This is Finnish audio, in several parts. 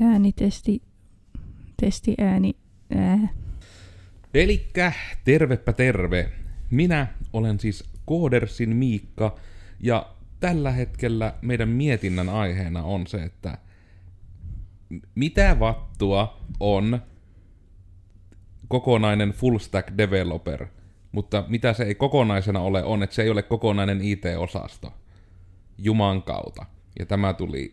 Äänitesti, testi ääni, ää. Elikkä tervepä terve. Minä olen siis Koodersin Miikka ja tällä hetkellä meidän mietinnän aiheena on se, että mitä vattua on kokonainen full stack developer, mutta mitä se ei kokonaisena ole on, että se ei ole kokonainen IT-osasto. Juman kautta. Ja tämä tuli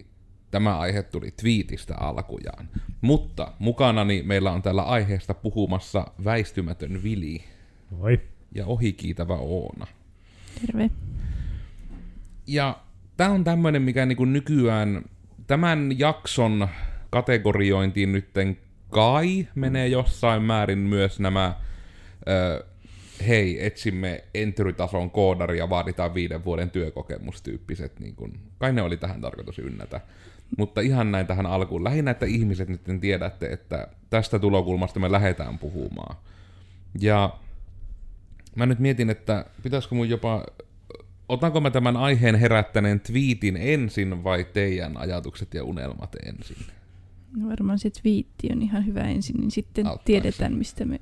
Tämä aihe tuli twiitistä alkujaan. Mutta mukanani meillä on täällä aiheesta puhumassa väistymätön Vili. Moi. Ja ohikiitävä Oona. Terve. Ja tämä on tämmöinen, mikä niinku nykyään tämän jakson kategoriointiin nytten kai menee jossain määrin myös nämä ö, hei, etsimme entry-tason koodaria, vaaditaan viiden vuoden työkokemustyyppiset, niin kun, kai ne oli tähän tarkoitus ynnätä. Mutta ihan näin tähän alkuun. Lähinnä, että ihmiset nyt tiedätte, että tästä tulokulmasta me lähdetään puhumaan. Ja mä nyt mietin, että pitäisikö mun jopa, otanko mä tämän aiheen herättäneen twiitin ensin vai teidän ajatukset ja unelmat ensin? No varmaan se twiitti on ihan hyvä ensin, niin sitten Auttaisi. tiedetään, mistä me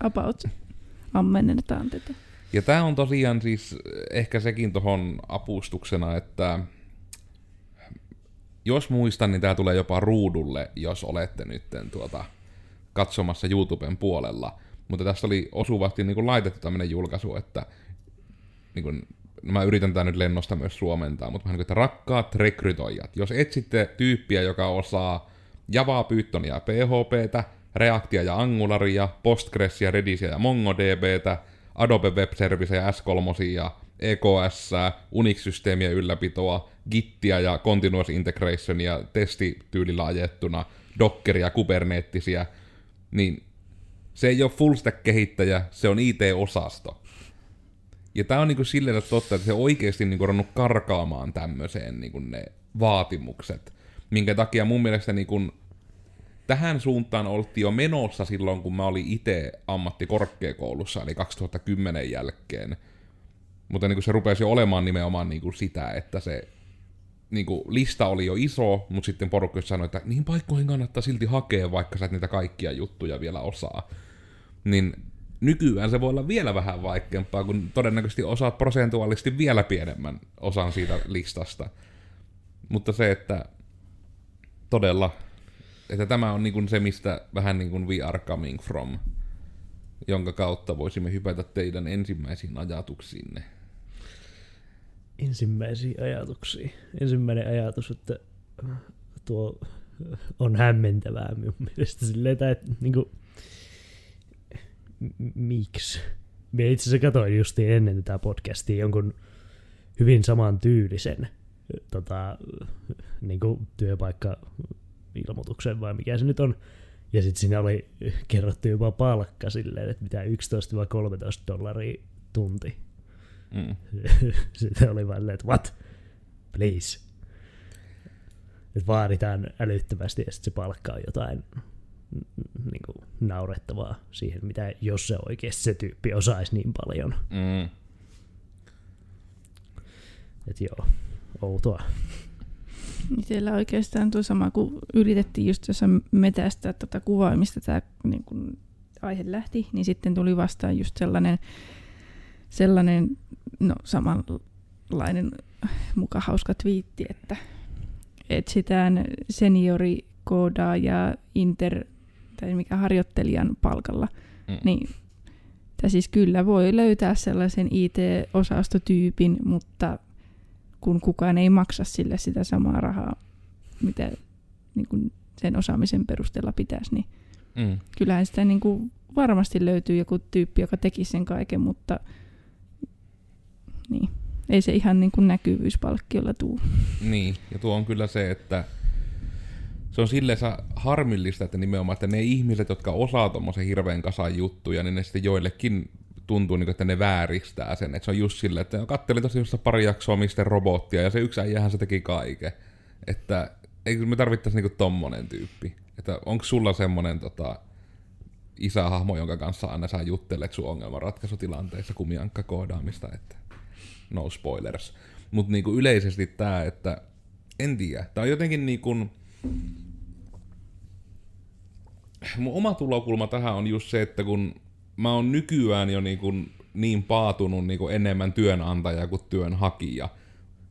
about ammennetaan tätä. Ja tämä on tosiaan siis ehkä sekin tuohon apustuksena, että jos muistan, niin tämä tulee jopa ruudulle, jos olette nyt tuota, katsomassa YouTuben puolella. Mutta tässä oli osuvasti niin kuin laitettu tämmöinen julkaisu, että niin kuin, no mä yritän tätä nyt lennosta myös suomentaa, mutta niin kuin, että rakkaat rekrytoijat, jos etsitte tyyppiä, joka osaa Javaa, Pythonia ja PHPtä, Reactia ja Angularia, Postgresia, Redisia ja MongoDBtä, Adobe Web Service ja S3 ja EKS, Unix-systeemien ylläpitoa, Gittiä ja Continuous Integrationia testityylillä ajettuna, Dockeria, Kubernetesiä, niin se ei ole full kehittäjä, se on IT-osasto. Ja tämä on niinku silleen totta, että se oikeasti niinku ruvennut karkaamaan tämmöiseen niinku ne vaatimukset. Minkä takia mun mielestä niinku tähän suuntaan oltiin jo menossa silloin, kun mä olin itse ammattikorkeakoulussa, eli 2010 jälkeen. Mutta niin kuin se rupesi jo olemaan nimenomaan niin kuin sitä, että se niin kuin lista oli jo iso, mutta sitten porukka sanoi, että niihin paikkoihin kannattaa silti hakea, vaikka sä et niitä kaikkia juttuja vielä osaa. Niin nykyään se voi olla vielä vähän vaikeampaa, kun todennäköisesti osaat prosentuaalisesti vielä pienemmän osan siitä listasta. Mutta se, että todella, että tämä on niin kuin se, mistä vähän niin kuin we are coming from, jonka kautta voisimme hypätä teidän ensimmäisiin ajatuksiinne. Ensimmäisiä ajatuksia. Ensimmäinen ajatus, että tuo on hämmentävää minun mielestä silleen, että niinku, m- miksi? Minä itse asiassa katsoin just ennen tätä podcastia jonkun hyvin saman tyylisen tota, niinku työpaikka-ilmoituksen vai mikä se nyt on. Ja sitten siinä oli kerrottu jopa palkka silleen, että mitä 11-13 dollaria tunti. Mm. Sitten oli vaan, että what? Please. Että vaaditaan älyttömästi ja sitten se palkka on jotain niin kuin, naurettavaa siihen, mitä jos se oikeasti se tyyppi osaisi niin paljon. Mm. Että joo, outoa. Itsellä oikeastaan tuo sama, kun yritettiin just tuossa metästää tätä kuvaa, mistä tämä niin kun, aihe lähti, niin sitten tuli vastaan just sellainen, sellainen no samanlainen muka hauska twiitti, että etsitään seniorikoodaajaa inter, tai mikä harjoittelijan palkalla, Mm. niin tai siis kyllä voi löytää sellaisen IT-osastotyypin, mutta kun kukaan ei maksa sille sitä samaa rahaa, mitä niin kuin sen osaamisen perusteella pitäisi, niin Mm. kyllähän sitä niin kuin varmasti löytyy joku tyyppi, joka teki sen kaiken, mutta niin, ei se ihan niin kuin näkyvyyspalkkiolla tuu. Niin, ja tuo on kyllä se, että se on silleen harmillista, että nimenomaan, että ne ihmiset, jotka osaa tommosen hirveän kasan juttuja, niin ne sitten joillekin tuntuu, niin kuin, että ne vääristää sen. Että se on just silleen, että kattelin tosi jossain pari jaksoa mistä robottia, ja se yksi äijähän se teki kaiken. Että eikö me tarvittaisi niinku tommonen tyyppi. Että onko sulla semmonen tota, isähahmo, jonka kanssa aina sä juttelet sun ongelmanratkaisutilanteissa kumiankka koodaamista, että no spoilers. Mutta niinku yleisesti tää, että en tiedä, tää on jotenkin niinku, mun oma tulokulma tähän on just se, että kun mä oon nykyään jo niin, kuin niin paatunut niin kuin enemmän työnantaja kuin työnhakija.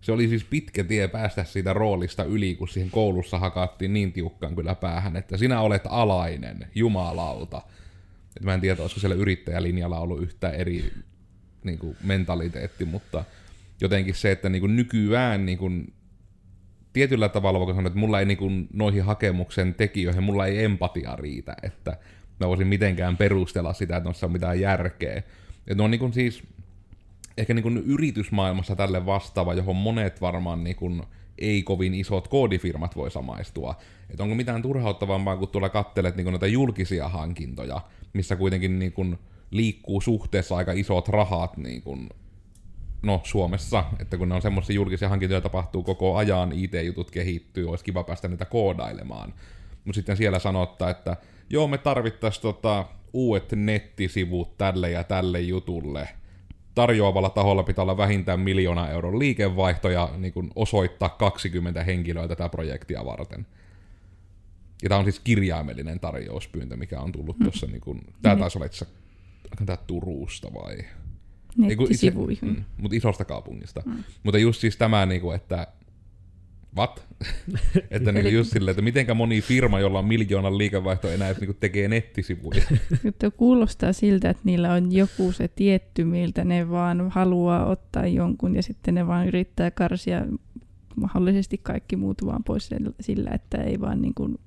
Se oli siis pitkä tie päästä siitä roolista yli, kun siihen koulussa hakattiin niin tiukkaan kyllä päähän, että sinä olet alainen, jumalauta. Et mä en tiedä, olisiko siellä yrittäjälinjalla ollut yhtään eri niin kuin mentaliteetti, mutta jotenkin se, että niin kuin nykyään niin kuin tietyllä tavalla voiko sanoa, että mulla ei niin kuin noihin hakemuksen tekijöihin, mulla ei empatia riitä, että mä voisin mitenkään perustella sitä, että noissa on mitään järkeä. Että ne on niin kuin siis ehkä niin kuin yritysmaailmassa tälle vastaava, johon monet varmaan niin kuin ei kovin isot koodifirmat voi samaistua. Että onko mitään turhauttavampaa, kun tuolla kattelet niin kuin näitä julkisia hankintoja, missä kuitenkin niin kuin liikkuu suhteessa aika isot rahat niin kuin no Suomessa, että kun ne on semmoisia julkisia hankintoja tapahtuu koko ajan, IT-jutut kehittyy, olisi kiva päästä niitä koodailemaan. Mutta sitten siellä sanottaa, että joo, me tarvittaisiin tota, uudet nettisivut tälle ja tälle jutulle. Tarjoavalla taholla pitää olla vähintään miljoona euron liikevaihto ja niin kun osoittaa 20 henkilöä tätä projektia varten. Ja tämä on siis kirjaimellinen tarjouspyyntö, mikä on tullut mm. tuossa, niin kun, tämä taisi olla itse tämä Turusta vai? Nettisivuihin. Mm, mutta isosta kaupungista. Mm. Mutta just siis tämä, niin kuin, että What? että niin just silleen, että mitenkä moni firma, jolla on miljoonan liikevaihto enää edes niin tekee nettisivuja. Mutta kuulostaa siltä, että niillä on joku se tietty, miltä ne vaan haluaa ottaa jonkun ja sitten ne vaan yrittää karsia mahdollisesti kaikki muut vaan pois sillä, että ei vaan niin kuin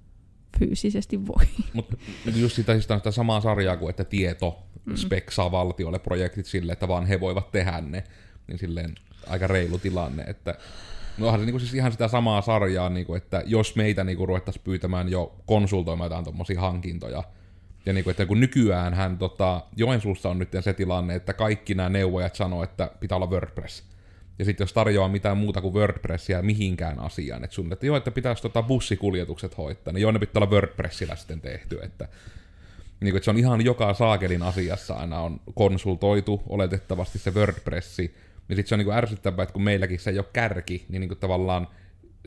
fyysisesti voi. Mutta just sitä, sitä, sitä samaa sarjaa kuin, että tieto mm. speksaa valtiolle projektit sille, että vaan he voivat tehdä ne, niin silleen aika reilu tilanne, että No onhan se niinku siis ihan sitä samaa sarjaa, niinku, että jos meitä niinku ruvettaisiin pyytämään jo konsultoimaan jotain tuommoisia hankintoja, ja niinku, että kun nykyään hän tota, Joensuussa on nyt se tilanne, että kaikki nämä neuvojat sanoo, että pitää olla WordPress. Ja sitten jos tarjoaa mitään muuta kuin WordPressia mihinkään asiaan, että sun, että joo, että pitäisi tota bussikuljetukset hoitaa, niin joo, ne pitää olla WordPressillä sitten tehty, että niin kuin, että se on ihan joka saakelin asiassa aina on konsultoitu oletettavasti se WordPressi, niin sitten se on niin ärsyttävää, että kun meilläkin se ei ole kärki, niin, niin tavallaan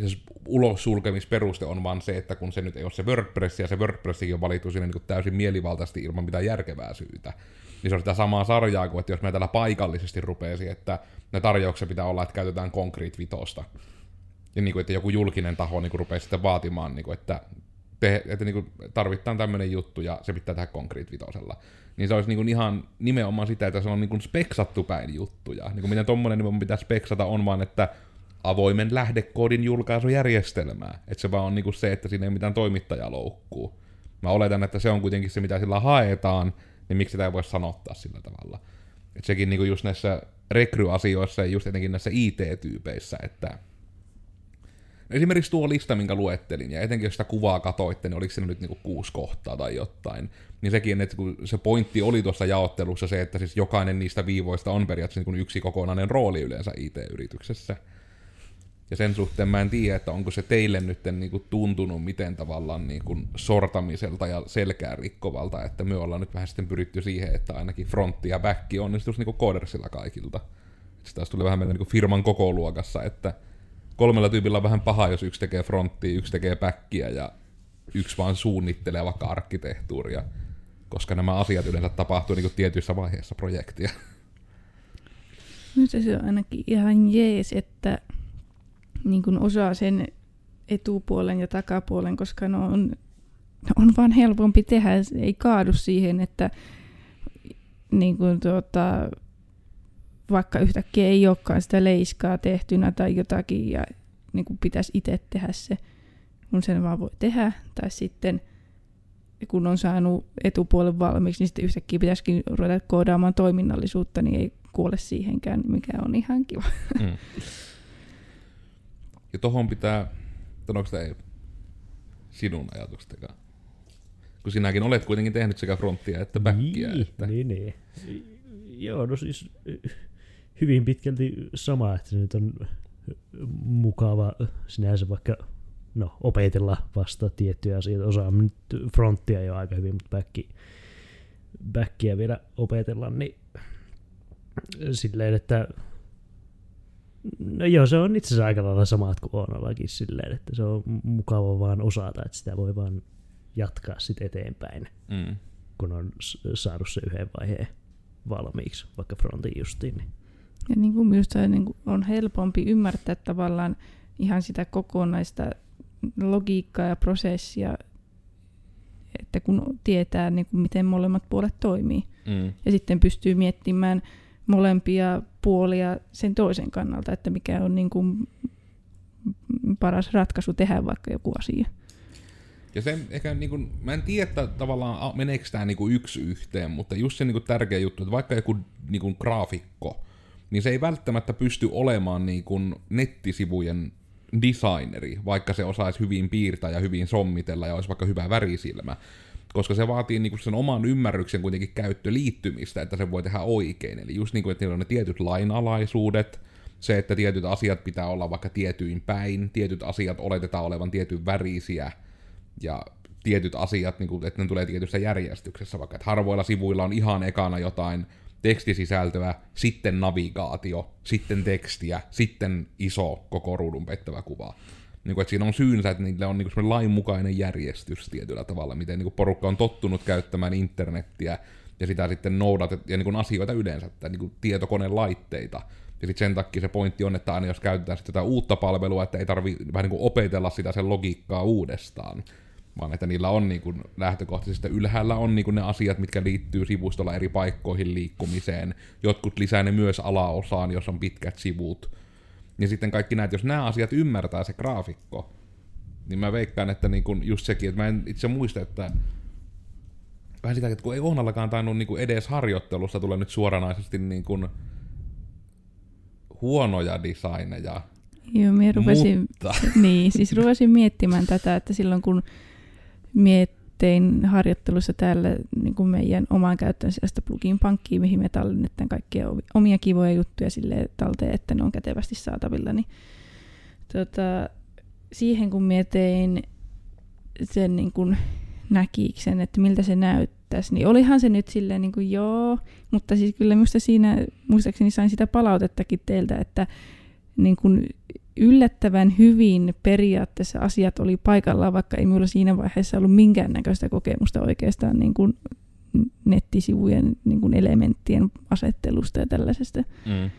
se ulos sulkemisperuste on vaan se, että kun se nyt ei ole se WordPress, ja se WordPressikin on valittu sinne niin täysin mielivaltaisesti ilman mitään järkevää syytä, niin se on sitä samaa sarjaa kuin, että jos me täällä paikallisesti rupeisi, että ne tarjoukset pitää olla, että käytetään Concrete vitosta. Ja niin kuin, että joku julkinen taho niin kuin rupeaa sitten vaatimaan, niin kuin, että te, että niin kuin tarvitaan tämmöinen juttu ja se pitää tehdä Concrete vitosella. Niin se olisi niin kuin ihan nimenomaan sitä, että se on niin kuin speksattu päin juttuja. Niin kuin miten tommonen niin pitää speksata on vaan, että avoimen lähdekoodin julkaisujärjestelmää. Että se vaan on niin kuin se, että siinä ei mitään toimittaja loukkuu. Mä oletan, että se on kuitenkin se, mitä sillä haetaan, niin miksi sitä ei voi sanottaa sillä tavalla. Että sekin niin kuin just näissä rekryasioissa ja just etenkin näissä IT-tyypeissä, että Esimerkiksi tuo lista, minkä luettelin, ja etenkin jos sitä kuvaa katoitte, niin oliko siinä nyt niinku kuusi kohtaa tai jotain, niin sekin, että kun se pointti oli tuossa jaottelussa se, että siis jokainen niistä viivoista on periaatteessa niin yksi kokonainen rooli yleensä IT-yrityksessä. Ja sen suhteen mä en tiedä, että onko se teille nyt niin kuin tuntunut miten tavallaan niin kuin sortamiselta ja selkää rikkovalta, että me ollaan nyt vähän sitten pyritty siihen, että ainakin frontti ja back onnistuisi niin koodersilla kaikilta. Sitä tuli vähän meidän niin firman kokoluokassa, että kolmella tyypillä on vähän paha, jos yksi tekee fronttia, yksi tekee backia ja yksi vaan suunnittelee vaikka arkkitehtuuria, koska nämä asiat yleensä tapahtuu niin tietyissä vaiheissa projektia. Nyt se on ainakin ihan jees, että niin kuin osaa sen etupuolen ja takapuolen, koska ne on, ne on vaan helpompi tehdä. ei kaadu siihen, että niin kuin tuota, vaikka yhtäkkiä ei olekaan sitä leiskaa tehtynä tai jotakin ja niin kuin pitäisi itse tehdä se, kun sen vaan voi tehdä. Tai sitten kun on saanut etupuolen valmiiksi, niin sitten yhtäkkiä pitäisikin ruveta koodaamaan toiminnallisuutta, niin ei kuole siihenkään, mikä on ihan kiva. Mm. Ja tohon pitää, onko ei sinun ajatuksestakaan? Kun sinäkin olet kuitenkin tehnyt sekä fronttia että backia. Niin, että... niin, niin. Joo, no siis hyvin pitkälti sama, että se nyt on mukava sinänsä vaikka no, opetella vasta tiettyjä asioita. Osaan nyt fronttia jo aika hyvin, mutta backi, backia vielä opetella, niin silleen, että No joo, se on itse asiassa aika lailla samat kuin Oonallakin silleen, että se on mukava vaan osata, että sitä voi vaan jatkaa sitten eteenpäin, Mm. kun on saanut se yhden vaiheen valmiiksi, vaikka frontin justiin. Niin. Ja niin kuin minusta niin kuin on helpompi ymmärtää tavallaan ihan sitä kokonaista logiikkaa ja prosessia, että kun tietää, niin kuin miten molemmat puolet toimii. Mm. Ja sitten pystyy miettimään molempia puolia sen toisen kannalta, että mikä on niin kuin paras ratkaisu tehdä vaikka joku asia. Ja se ehkä niin kuin, mä en tiedä, että tavallaan meneekö tämä niin kuin yksi yhteen, mutta just se niin kuin tärkeä juttu, että vaikka joku niin kuin graafikko, niin se ei välttämättä pysty olemaan niin kuin nettisivujen designeri, vaikka se osaisi hyvin piirtää ja hyvin sommitella ja olisi vaikka hyvä värisilmä. Koska se vaatii niinku sen oman ymmärryksen kuitenkin käyttöliittymistä, että se voi tehdä oikein. Eli just niin kuin, että niillä on ne tietyt lainalaisuudet, se, että tietyt asiat pitää olla vaikka tietyin päin, tietyt asiat oletetaan olevan tietyn värisiä, ja tietyt asiat, niin kuin, että ne tulee tietyssä järjestyksessä, vaikka että harvoilla sivuilla on ihan ekana jotain tekstisisältöä, sitten navigaatio, sitten tekstiä, sitten iso koko ruudun pettävä kuva. Niin kuin, että siinä on syynsä, että niille on niin kuin lainmukainen järjestys tietyllä tavalla, miten niin kuin porukka on tottunut käyttämään internettiä ja sitä sitten noudatet, ja niin kuin asioita yleensä, että niin kuin tietokonelaitteita. Ja sitten sen takia se pointti on, että aina jos käytetään sitten jotain uutta palvelua, että ei tarvitse vähän niin kuin opetella sitä sen logiikkaa uudestaan, vaan että niillä on niin kuin lähtökohtaisesti ylhäällä on niin kuin ne asiat, mitkä liittyy sivustolla eri paikkoihin liikkumiseen. Jotkut lisää ne myös alaosaan, jos on pitkät sivut. Ja sitten kaikki näet, jos nämä asiat ymmärtää se graafikko, niin mä veikkaan, että niin kuin just sekin, että mä en itse muista, että vähän sitä, että kun ei Oonallakaan tainnut niin kuin edes harjoittelussa tulee nyt suoranaisesti niin kuin huonoja designeja, Joo, minä rupesin, mutta niin, siis rupesin miettimään tätä, että silloin kun miettein harjoittelussa täällä niin kuin meidän omaan käyttöön sellaista plugin pankkiin, mihin me tallennetaan kaikkia omi- omia kivoja juttuja sille talteen, että ne on kätevästi saatavilla, niin tota, siihen kun mietin sen niin kuin näkiksen, että miltä se näyttäisi, niin olihan se nyt silleen niin kuin joo, mutta siis kyllä minusta siinä, muistaakseni sain sitä palautettakin teiltä, että niin kuin yllättävän hyvin periaatteessa asiat oli paikallaan, vaikka ei minulla siinä vaiheessa ollut minkäännäköistä kokemusta oikeastaan niin kuin nettisivujen niin kuin elementtien asettelusta ja tällaisesta. Mm.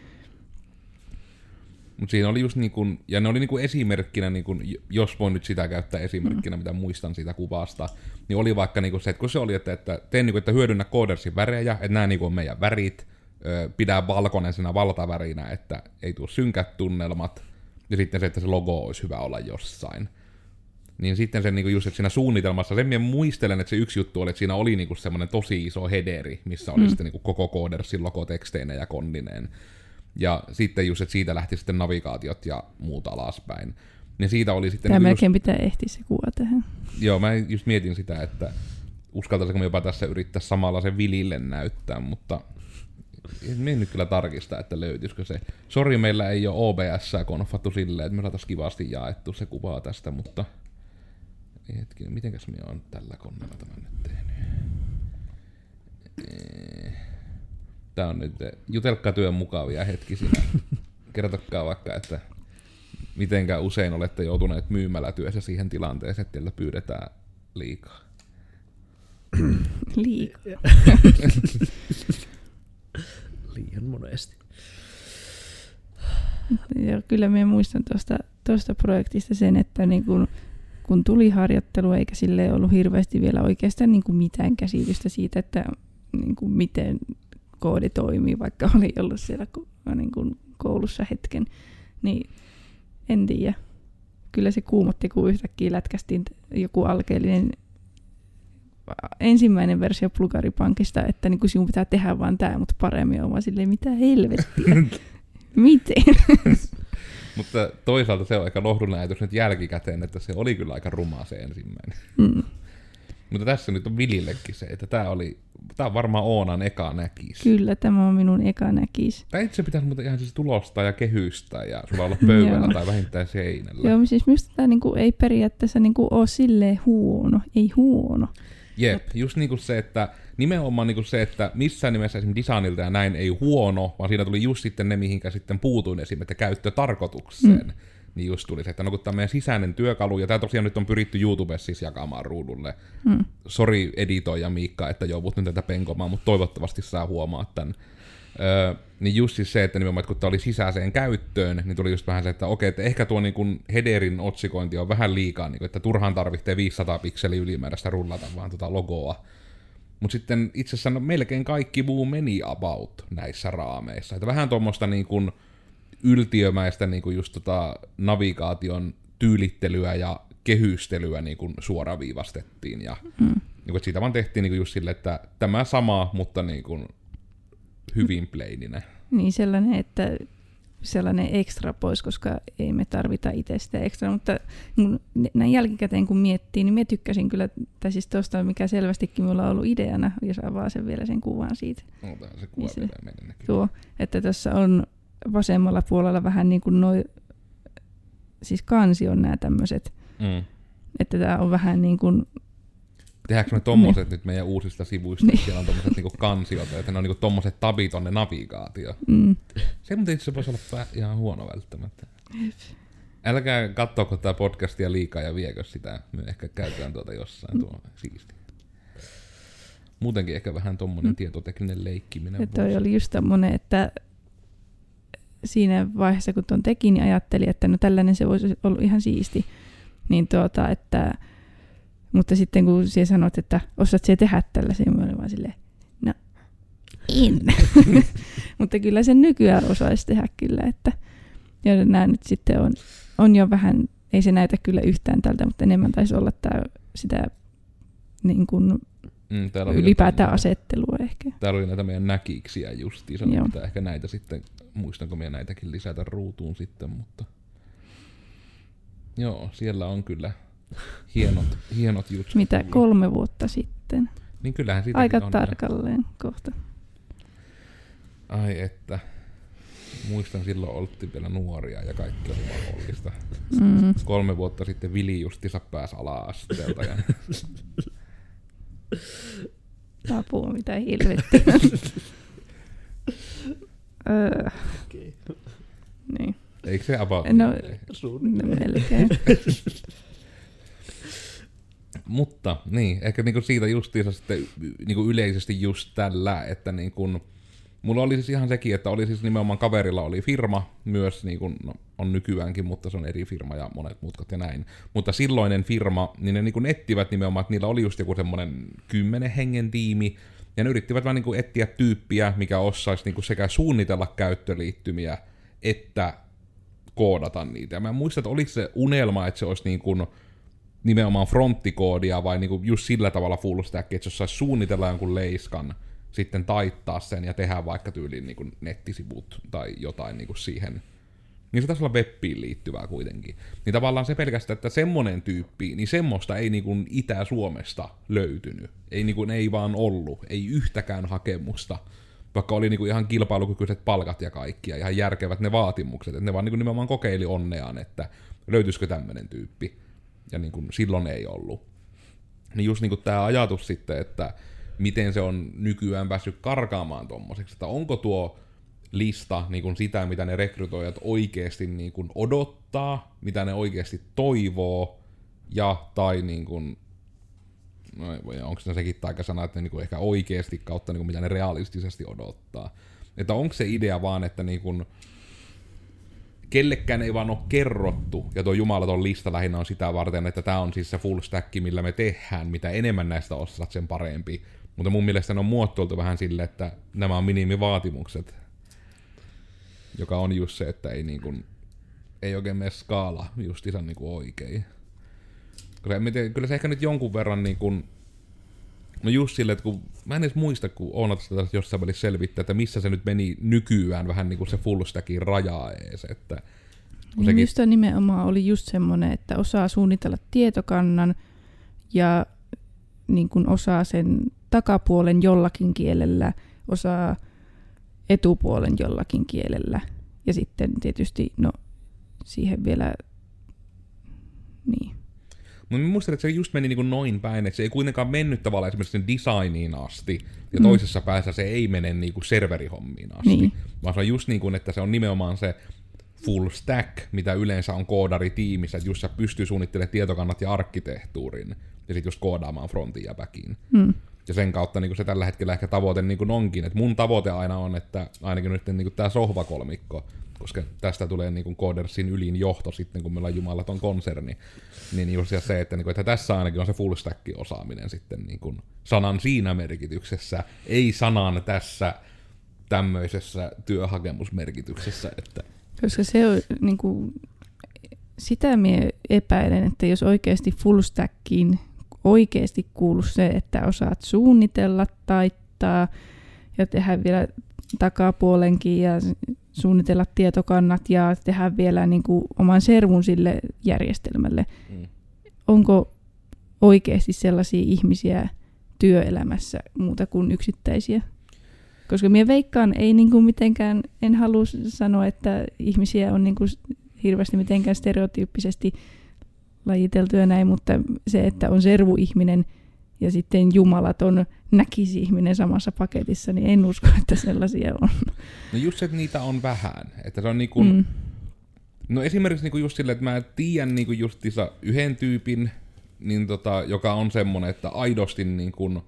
Mutta siinä oli just niin kun, ja ne oli niin kuin esimerkkinä, niin kun, jos voin nyt sitä käyttää esimerkkinä, mm. mitä muistan siitä kuvasta, niin oli vaikka niin kuin se, että kun se oli, että, että, teen niin kuin, että hyödynnä koodersin värejä, että nämä niin on meidän värit, pidä valkoisena valtavärinä, että ei tule synkät tunnelmat, ja sitten se, että se logo olisi hyvä olla jossain. Niin sitten se niinku just, että siinä suunnitelmassa, sen minä muistelen, että se yksi juttu oli, että siinä oli niinku semmoinen tosi iso hederi, missä oli mm. sitten niinku koko koodersin logo teksteineen ja konnineen. Ja sitten just, että siitä lähti sitten navigaatiot ja muut alaspäin. Niin siitä oli sitten... Tämä niinku melkein pitää ehtiä se kuva tähän. Just, joo, mä just mietin sitä, että uskaltaisiko me jopa tässä yrittää samalla sen Vilille näyttää, mutta me nyt kyllä tarkistaa, että löytyisikö se. Sori, meillä ei ole OBS konfattu silleen, että me saataisiin kivasti jaettu se kuvaa tästä, mutta hetkinen, mitenkäs minä on tällä koneella tämän nyt tehnyt? Eh, Tää on nyt, jutelkaa työn mukavia hetkisinä. Kertokaa vaikka, että mitenkä usein olette joutuneet myymälätyössä siihen tilanteeseen, että teillä pyydetään liikaa. Liikaa. Liian monesti. Ja kyllä minä muistan tuosta, tuosta projektista sen, että niin kun, kun tuli harjoittelu eikä sille ollut hirveästi vielä oikeastaan niin kuin mitään käsitystä siitä, että niin kuin miten koodi toimii, vaikka oli ollut siellä niin kuin koulussa hetken, niin en tiedä. Kyllä se kuumotti, kun yhtäkkiä lätkästiin joku alkeellinen ensimmäinen versio plugaripankista, että niin kuin sinun pitää tehdä vaan tämä, mutta paremmin on vaan silleen, mitä helvettiä. Miten? Mutta toisaalta se on aika lohdun ajatus nyt jälkikäteen, että se oli kyllä aika ruma se ensimmäinen. Mm. Mutta tässä nyt on Vilillekin se, että tämä oli, tämä on varmaan Oonan eka näkis. Kyllä, tämä on minun eka näkis. Tai itse pitäisi muuten ihan siis tulostaa ja kehystää ja sulla olla pöydällä tai vähintään seinällä. Joo, siis minusta tämä niinku ei periaatteessa niinku ole silleen huono, ei huono. Jep, just niinku se, että nimenomaan niinku se, että missään nimessä esimerkiksi designilta ja näin ei huono, vaan siinä tuli just sitten ne, mihinkä sitten puutuin esimerkiksi käyttötarkoitukseen. Mm. niin just tuli se, että no kun tämä meidän sisäinen työkalu, ja tämä tosiaan nyt on pyritty YouTubessa siis jakamaan ruudulle. Mm. Sori editoija Miikka, että joudut nyt tätä penkomaan, mutta toivottavasti saa huomaa tämän. Öö, niin just siis se, että nimenomaan, että kun tämä oli sisäiseen käyttöön, niin tuli just vähän se, että okei, että ehkä tuo niin kuin Hederin otsikointi on vähän liikaa, niin kuin, että turhaan tarvitsee 500 pikseli ylimääräistä rullata vaan tota logoa. Mutta sitten itse asiassa no, melkein kaikki muu meni about näissä raameissa. Että vähän tuommoista niin kuin yltiömäistä niin kuin just tota navigaation tyylittelyä ja kehystelyä niin kuin suoraviivastettiin. Ja Mm. niin kuin, että siitä vaan tehtiin niin kuin just sille, että tämä sama, mutta niin kuin hyvin plaininä. Niin sellainen, että sellainen ekstra pois, koska ei me tarvita itse sitä ekstra, mutta näin jälkikäteen kun miettii, niin me tykkäsin kyllä, tai siis tuosta, mikä selvästikin mulla on ollut ideana, jos avaa sen vielä sen kuvan siitä, Otetaan se kuva Niin se- vielä meidän näkyy. tuo, että tässä on vasemmalla puolella vähän niin kuin noi, siis kansi on nämä tämmöiset, Mm. että tämä on vähän niin kuin, Tehdäänkö me tommoset nyt meidän uusista sivuista, Niin. niin. siellä on tommoset niinku kansiot, että ne on niinku tommoset tabit tonne navigaatio. mm, Se muuten itse voisi olla ihan huono välttämättä. Älkää kattoko tätä podcastia liikaa ja viekö sitä. Me ehkä käytetään tuota jossain, tuo siisti. Muutenkin ehkä vähän tommonen Mm. tietotekninen leikkiminen. että toi voisi- oli just tämmöinen, että siinä vaiheessa, kun tuon teki, niin ajattelin, että no tällainen se voisi olla ihan siisti. Niin tuota, että, mutta sitten kun sinä sanoit, että osaat se tehdä tällaisen, mä olin vaan silleen, no en. mutta kyllä sen nykyään osaisi tehdä kyllä, että ja nämä nyt sitten on, on jo vähän, ei se näytä kyllä yhtään tältä, mutta enemmän taisi olla tämä, sitä niin kuin Mm, täällä oli ylipäätään jotain- asettelua ehkä. Täällä oli näitä meidän näkiksiä justiinsa, Joo. mutta ehkä näitä sitten, muistanko minä näitäkin lisätä ruutuun sitten, mutta... Joo, siellä on kyllä hienot, hienot jutut. Mitä kolme vuotta sitten. Niin kyllähän siitä Aika on. tarkalleen kohta. Ai että. Muistan silloin oltiin vielä nuoria ja kaikki oli mahdollista. Mm. Kolme vuotta sitten Vili justiinsa pääsi ala-asteelta. Ja... Apua, mitä helvettiä. Öö, Okei. niin, Eikö se No, niin? no melkein. Mutta niin, ehkä niinku siitä justiinsa sitten niinku yleisesti just tällä, että niinku, mulla oli siis ihan sekin, että oli siis nimenomaan kaverilla oli firma myös, niin kuin, no, on nykyäänkin, mutta se on eri firma ja monet mutkat ja näin. Mutta silloinen firma, niin ne niinku ettivät nimenomaan, että niillä oli just joku semmoinen kymmenen hengen tiimi, ja ne yrittivät vaan niinku etsiä tyyppiä, mikä osaisi niinku sekä suunnitella käyttöliittymiä, että koodata niitä. Ja mä en muista, että oliko se unelma, että se olisi niin kuin nimenomaan fronttikoodia vai niin kuin just sillä tavalla full stack, että jos saisi suunnitella jonkun leiskan, sitten taittaa sen ja tehdä vaikka tyyliin niin kuin nettisivut tai jotain niin kuin siihen. Niin se taisi olla webbiin liittyvää kuitenkin. Niin tavallaan se pelkästään, että semmonen tyyppi, niin semmoista ei niin kuin Itä-Suomesta löytynyt. Ei, niin kuin, ei vaan ollut, ei yhtäkään hakemusta. Vaikka oli niin kuin ihan kilpailukykyiset palkat ja kaikki ja ihan järkevät ne vaatimukset. Että ne vaan niin kuin nimenomaan kokeili onneaan, että löytyisikö tämmöinen tyyppi. Ja niin kuin silloin ei ollut. Niin just niin kuin tämä ajatus sitten, että miten se on nykyään päässyt karkaamaan tommoseksi, että onko tuo lista niin kuin sitä, mitä ne rekrytoijat oikeasti niin kuin odottaa, mitä ne oikeasti toivoo, ja tai niin kuin, no, onko se sekin taikasana, että ne niin kuin ehkä oikeasti kautta niin kuin mitä ne realistisesti odottaa. Että onko se idea vaan, että niin kuin, kellekään ei vaan ole kerrottu, ja tuo jumalaton lista lähinnä on sitä varten, että tämä on siis se full stack, millä me tehdään, mitä enemmän näistä osaat, sen parempi. Mutta mun mielestä ne on muotoiltu vähän sille, että nämä on minimivaatimukset, joka on just se, että ei, niin kuin, ei oikein mene skaala just ihan niin kuin oikein. Kyllä, kyllä se ehkä nyt jonkun verran niin kuin, No just silleen, että kun, mä en edes muista, kun Oonat sitä jossain välissä selvittää, että missä se nyt meni nykyään vähän niin kuin se full stackin raja ees, että kun sekin, Minusta nimenomaan oli just semmoinen, että osaa suunnitella tietokannan ja niin kuin osaa sen takapuolen jollakin kielellä, osaa etupuolen jollakin kielellä. Ja sitten tietysti, no siihen vielä, niin. Mutta mä muistan, että se just meni niin noin päin, että se ei kuitenkaan mennyt tavallaan esimerkiksi sen designiin asti, ja Mm. toisessa päässä se ei mene niin kuin serverihommiin asti, Niin. vaan se on just niin kuin, että se on nimenomaan se full stack, mitä yleensä on koodaritiimissä, että just sä pystyy suunnittelemaan tietokannat ja arkkitehtuurin, ja sitten just koodaamaan frontin ja backin. Mm. Ja sen kautta niin se tällä hetkellä ehkä tavoite niin onkin. että mun tavoite aina on, että ainakin nyt niin tämä sohvakolmikko, koska tästä tulee niin Codersin ylin johto sitten, kun meillä on jumalaton konserni, niin just se, että, niin kuin, että tässä ainakin on se full stack osaaminen sitten niin kuin sanan siinä merkityksessä, ei sanan tässä tämmöisessä työhakemusmerkityksessä. Että... Koska se on niin kuin, sitä mie epäilen, että jos oikeasti full stackiin oikeasti kuulu se, että osaat suunnitella, taittaa ja tehdä vielä takapuolenkin ja suunnitella tietokannat ja tehdä vielä niin kuin oman servun sille järjestelmälle. Mm. Onko oikeasti sellaisia ihmisiä työelämässä muuta kuin yksittäisiä? Koska minä veikkaan, ei niin kuin mitenkään, en halua sanoa, että ihmisiä on niin kuin hirveästi mitenkään stereotyyppisesti lajiteltuja näin, mutta se, että on servuihminen ja sitten jumalaton näkisi ihminen samassa paketissa, niin en usko, että sellaisia on. No just se, että niitä on vähän. Että se on niin kuin, mm. No esimerkiksi niin kuin just silleen, että mä tiedän niin kuin justissa yhden tyypin, niin tota, joka on semmonen, että aidosti niin kuin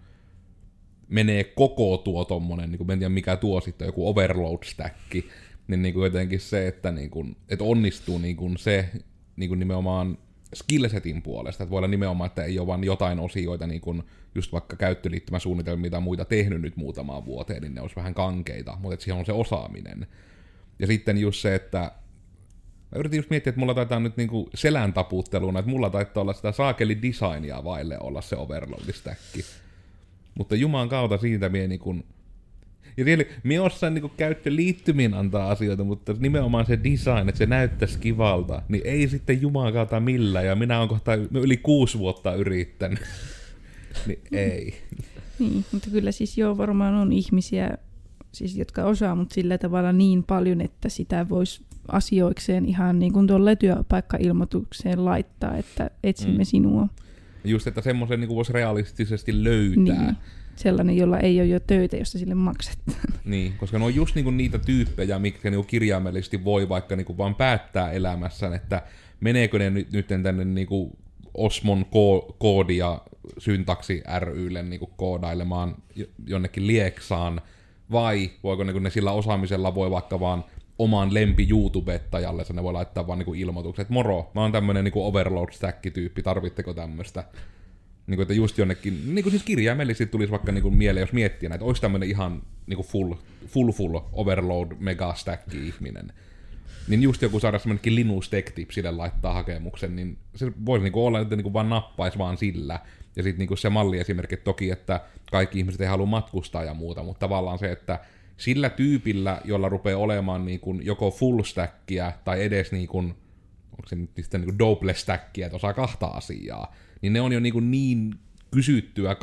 menee koko tuo tommonen, niin kuin, en tiedä mikä tuo sitten, joku overload stacki, niin, niin kuin jotenkin se, että, niin kuin, että onnistuu niin kuin se niin kuin nimenomaan skillsetin puolesta, että voi olla nimenomaan, että ei ole vain jotain osioita, niin kuin just vaikka käyttöliittymäsuunnitelmia tai muita tehnyt nyt muutamaan vuoteen, niin ne olisi vähän kankeita, mutta että siihen on se osaaminen. Ja sitten just se, että mä yritin just miettiä, että mulla taitaa nyt niinku selän taputteluna, että mulla taitaa olla sitä saakeli designia vaille olla se overload stacki. Mutta Jumalan kautta siitä mie niinku ja siellä me osaan niinku käyttöliittymiin antaa asioita, mutta nimenomaan se design, että se näyttäisi kivalta, niin ei sitten Jumalan kautta millään. Ja minä olen kohta yli kuusi vuotta yrittänyt. niin ei. Niin, mutta kyllä siis joo, varmaan on ihmisiä, siis, jotka osaa, mutta sillä tavalla niin paljon, että sitä voisi asioikseen ihan niin kuin tuolle työpaikkailmoitukseen laittaa, että etsimme mm. sinua. Just, että semmoisen niin voisi realistisesti löytää. Niin sellainen, jolla ei ole jo töitä, josta sille maksetaan. Niin, koska ne on just niinku niitä tyyppejä, mitkä niinku kirjaimellisesti voi vaikka niinku vaan päättää elämässään, että meneekö ne nyt, nyt tänne niinku Osmon ko- koodia syntaksi rylle niinku koodailemaan jonnekin Lieksaan, vai voiko niinku ne sillä osaamisella voi vaikka vaan oman lempi YouTubettajalle, ne voi laittaa vaan niinku ilmoitukset, moro, mä oon tämmönen niinku overload stack tyyppi, tarvitteko tämmöstä? Niin kuin, että just jonnekin, niin kuin siis kirjaimellisesti tulisi vaikka niin kuin mieleen, jos miettii näitä, olisi tämmöinen ihan niin kuin full, full, full overload mega stack ihminen. Niin just joku saada semmoinenkin Linus Tech sille laittaa hakemuksen, niin se voisi niin kuin olla, että niin kuin vaan nappaisi vaan sillä. Ja sitten niin se malli esimerkki toki, että kaikki ihmiset ei halua matkustaa ja muuta, mutta tavallaan se, että sillä tyypillä, jolla rupeaa olemaan niin kuin joko full stackia tai edes niin kuin, onko se nyt sitten niin double stackia, että osaa kahta asiaa, niin ne on jo niin, niin kysyttyä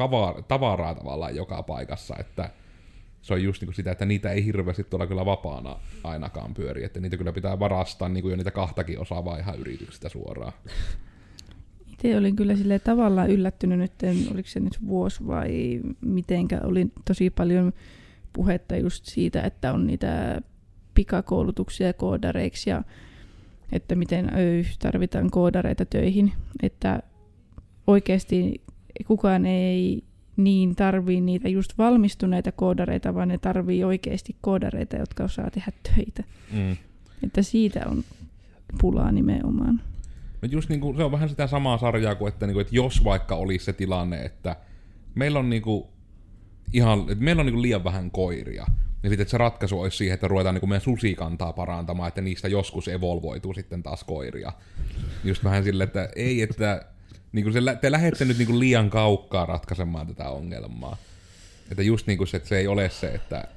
tavaraa tavallaan joka paikassa, että se on just niin kuin sitä, että niitä ei hirveästi tuolla kyllä vapaana ainakaan pyöri, että niitä kyllä pitää varastaa niin kuin jo niitä kahtakin osaavaa ihan yrityksistä suoraan. Itse olin kyllä sille tavallaan yllättynyt nyt, oliko se nyt vuosi vai mitenkä, oli tosi paljon puhetta just siitä, että on niitä pikakoulutuksia koodareiksi ja että miten tarvitaan koodareita töihin, että oikeasti kukaan ei niin tarvii niitä just valmistuneita koodareita, vaan ne tarvii oikeasti koodareita, jotka osaa tehdä töitä. Mm. Että siitä on pulaa nimenomaan. No just niin kuin, se on vähän sitä samaa sarjaa kuin, että, niin kuin, että jos vaikka olisi se tilanne, että meillä on niin kuin, ihan, että meillä on niin kuin liian vähän koiria, niin sitten että se ratkaisu olisi siihen, että ruvetaan niin kuin meidän susikantaa parantamaan, että niistä joskus evolvoituu sitten taas koiria. Just vähän silleen, että ei, että niin kuin se, te lähdette nyt niin kuin liian kaukkaa ratkaisemaan tätä ongelmaa. Että just niin kuin se, että se ei ole se, että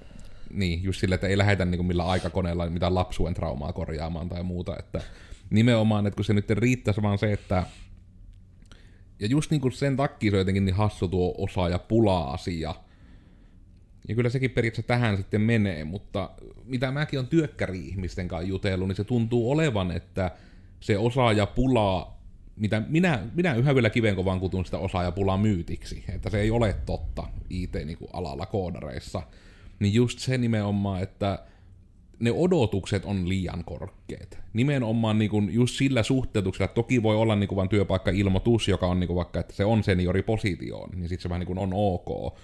niin, just sille, että ei lähdetä niin kuin millä aikakoneella mitään lapsuuden traumaa korjaamaan tai muuta, että nimenomaan, että kun se nyt riittäisi vaan se, että ja just niin kuin sen takia se on jotenkin niin hassu tuo osaaja pula-asia, ja kyllä sekin periaatteessa tähän sitten menee, mutta mitä mäkin on työkkäri-ihmisten kanssa jutellut, niin se tuntuu olevan, että se osaaja pula mitä minä, minä yhä vielä kivenkovaan kutun sitä osaajapulaa myytiksi, että se ei ole totta IT-alalla niin koodareissa, niin just se nimenomaan, että ne odotukset on liian korkeat. Nimenomaan niin kuin just sillä suhteutuksella, että toki voi olla niin kuin vain työpaikka-ilmoitus, joka on niin kuin vaikka, että se on senioripositioon, niin sitten se vähän niin on ok.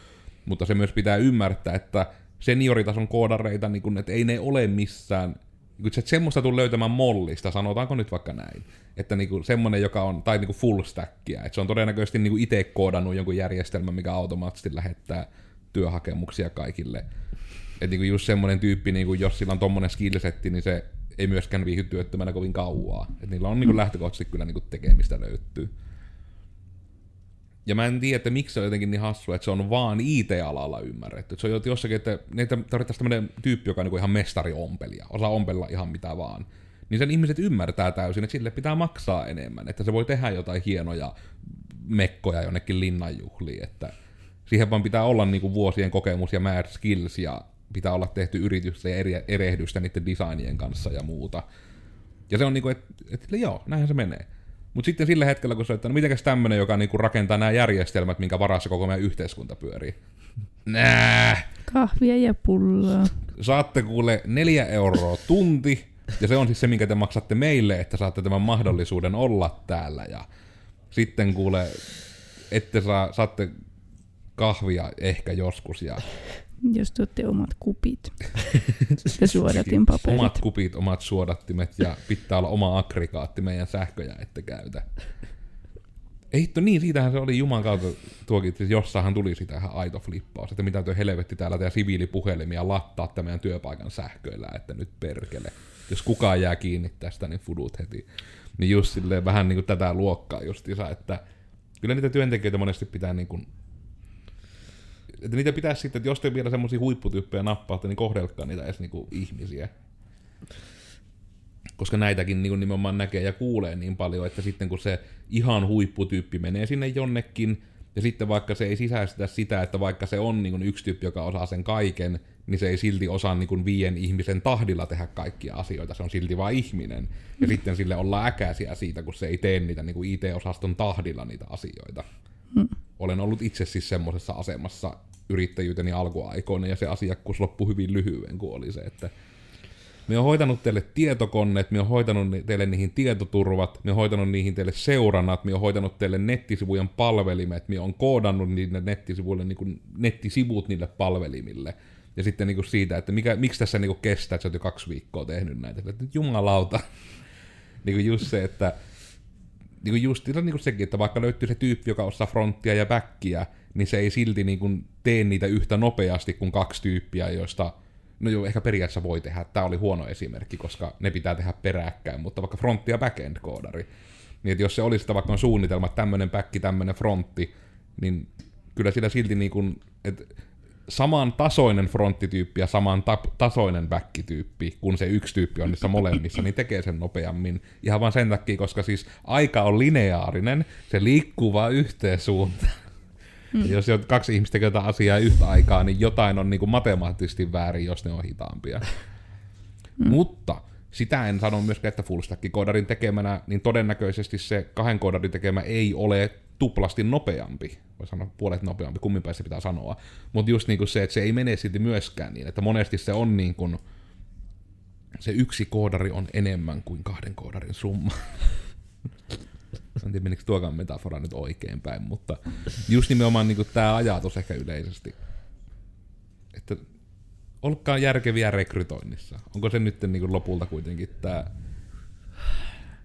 Mutta se myös pitää ymmärtää, että senioritason koodareita, niin kuin, että ei ne ole missään niin että semmoista tulee löytämään mollista, sanotaanko nyt vaikka näin. Että niinku semmoinen, joka on, tai niinku full stackia, että se on todennäköisesti niinku itse koodannut jonkun järjestelmän, mikä automaattisesti lähettää työhakemuksia kaikille. Että niinku just semmoinen tyyppi, niinku jos sillä on tommonen skillsetti, niin se ei myöskään viihdy työttömänä kovin kauaa. Että niillä on niinku lähtökohtaisesti kyllä niinku tekemistä löytyy. Ja mä en tiedä, että miksi se on jotenkin niin hassu, että se on vaan IT-alalla ymmärretty. Että se on jossakin, että neitä tarvittaisiin tämmöinen tyyppi, joka on niin ihan mestari ompelija, osaa ompella ihan mitä vaan. Niin sen ihmiset ymmärtää täysin, että sille pitää maksaa enemmän, että se voi tehdä jotain hienoja mekkoja jonnekin linnanjuhliin, että siihen vaan pitää olla niin kuin vuosien kokemus ja mad skills ja pitää olla tehty yritystä ja erehdystä niiden designien kanssa ja muuta. Ja se on niinku, että et, joo, näinhän se menee. Mutta sitten sillä hetkellä, kun se että no mitenkäs tämmönen, joka niinku rakentaa nämä järjestelmät, minkä varassa koko meidän yhteiskunta pyörii. Nää. Kahvia ja pulloa. Saatte kuule neljä euroa tunti, ja se on siis se, minkä te maksatte meille, että saatte tämän mahdollisuuden olla täällä. Ja sitten kuule, ette saa, saatte kahvia ehkä joskus. Ja... Jos tuotte omat kupit ja suodatin paperit. Omat kupit, omat suodattimet ja pitää olla oma aggregaatti meidän sähköjä, ette käytä. Ei hitto, niin, siitähän se oli Juman kautta tuokin, että jossahan tuli sitä ihan aito flippaus, että mitä tuo helvetti täällä teidän siviilipuhelimia lattaa meidän työpaikan sähköillä, että nyt perkele. Jos kukaan jää kiinni tästä, niin fudut heti. Niin just silleen vähän niin kuin tätä luokkaa justiinsa, että kyllä niitä työntekijöitä monesti pitää niin kuin että niitä pitäisi sitten, että jos te vielä semmoisia huipputyyppejä nappaatte, niin kohdelkaa niitä edes niinku ihmisiä. Koska näitäkin niin nimenomaan näkee ja kuulee niin paljon, että sitten kun se ihan huipputyyppi menee sinne jonnekin, ja sitten vaikka se ei sisäistä sitä, että vaikka se on niin yksi tyyppi, joka osaa sen kaiken, niin se ei silti osaa niin viien ihmisen tahdilla tehdä kaikkia asioita, se on silti vain ihminen. Ja mm. sitten sille ollaan äkäisiä siitä, kun se ei tee niitä niin IT-osaston tahdilla niitä asioita. Mm. Olen ollut itse siis semmoisessa asemassa yrittäjyyteni alkuaikoina, ja se asiakkuus loppui hyvin lyhyen, kun oli se, että me on hoitanut teille tietokoneet, me on hoitanut teille niihin tietoturvat, me on hoitanut niihin teille seurannat, me on hoitanut teille nettisivujen palvelimet, me on koodannut niille nettisivuille niin kuin nettisivut niille palvelimille. Ja sitten niin kuin siitä, että mikä, miksi tässä niin kuin kestää, että sä oot jo kaksi viikkoa tehnyt näitä. Että jumalauta. niin kuin just se, että niin kuin just niin kuin sekin, että vaikka löytyy se tyyppi, joka osaa fronttia ja backia, niin se ei silti niin kuin tee niitä yhtä nopeasti kuin kaksi tyyppiä, joista no joo, ehkä periaatteessa voi tehdä. Tämä oli huono esimerkki, koska ne pitää tehdä peräkkäin, mutta vaikka frontti ja backend koodari, niin että jos se olisi vaikka on suunnitelma, että tämmöinen backi, tämmöinen frontti, niin kyllä sillä silti niin kuin, että saman tasoinen fronttityyppi ja saman tap- tasoinen back-tyyppi, kun se yksi tyyppi on niissä molemmissa, niin tekee sen nopeammin. Ihan vaan sen takia, koska siis aika on lineaarinen, se liikkuu vaan yhteen suuntaan. Mm. Ja jos kaksi ihmistä tekee jotain asiaa yhtä aikaa, niin jotain on niin kuin matemaattisesti väärin, jos ne on hitaampia. Mm. Mutta sitä en sano myöskään, että full stack koodarin tekemänä, niin todennäköisesti se kahden koodarin tekemä ei ole tuplasti nopeampi. Voi sanoa puolet nopeampi, kummin se pitää sanoa. Mutta just niin kuin se, että se ei mene silti myöskään niin, että monesti se on niin kuin, se yksi koodari on enemmän kuin kahden koodarin summa. En tiedä, menikö tuokaan metafora nyt oikein päin, mutta just nimenomaan niin tämä ajatus ehkä yleisesti. Että olkaa järkeviä rekrytoinnissa. Onko se nyt niin kuin lopulta kuitenkin tämä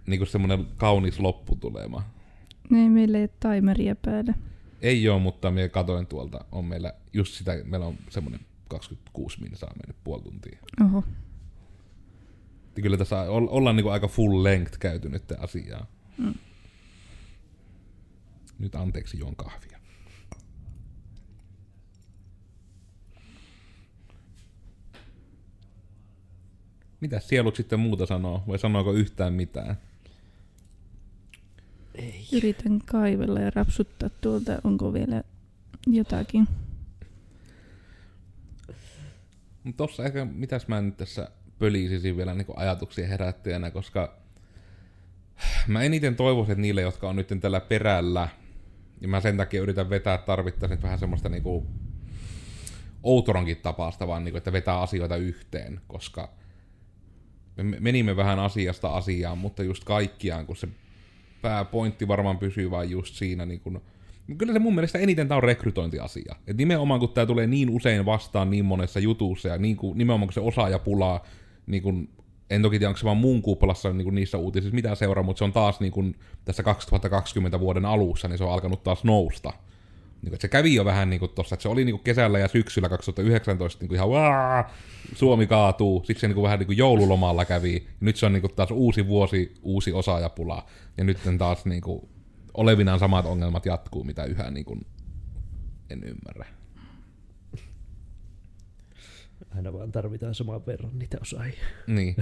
niin kuin semmoinen kaunis lopputulema? Ei meillä ei timeria päällä. Ei ole, mutta minä katoin tuolta, on meillä just sitä, meillä on semmoinen 26 saa mennyt puoli tuntia. Oho. Kyllä tässä ollaan niin aika full length käyty nyt asiaa. Mm. Nyt anteeksi juon kahvia. Mitä sielut sitten muuta sanoo? Vai sanooko yhtään mitään? Ei. Yritän kaivella ja rapsuttaa tuolta, onko vielä jotakin. Tossa ehkä, mitäs mä nyt tässä pölisisin vielä niin ajatuksia herättäjänä, koska mä eniten toivoisin, että niille, jotka on nyt tällä perällä, ja mä sen takia yritän vetää tarvittaisiin vähän semmoista niinku Outoronkin tapausta, vaan niinku, että vetää asioita yhteen, koska me menimme vähän asiasta asiaan, mutta just kaikkiaan, kun se pääpointti varmaan pysyy vain just siinä niin kun, Kyllä se mun mielestä eniten tämä on rekrytointiasia. Et nimenomaan kun tämä tulee niin usein vastaan niin monessa jutussa ja niin kuin, nimenomaan kun se osaajapula, niin kuin, en toki tiedä onko se vaan muun kuplassa niin kuin niissä uutisissa mitä seuraa, mutta se on taas niin kuin, tässä 2020 vuoden alussa, niin se on alkanut taas nousta. Niin se kävi jo vähän niin kuin tossa, että se oli niin kuin kesällä ja syksyllä 2019 niin kuin ihan Waa! Suomi kaatuu, sitten se niin kuin vähän niin kuin joululomalla kävi, nyt se on niin kuin taas uusi vuosi, uusi osaajapula, ja nyt taas niin kuin olevinaan samat ongelmat jatkuu, mitä yhä niin kuin en ymmärrä. Aina vaan tarvitaan saman verran niitä osaajia. Niin.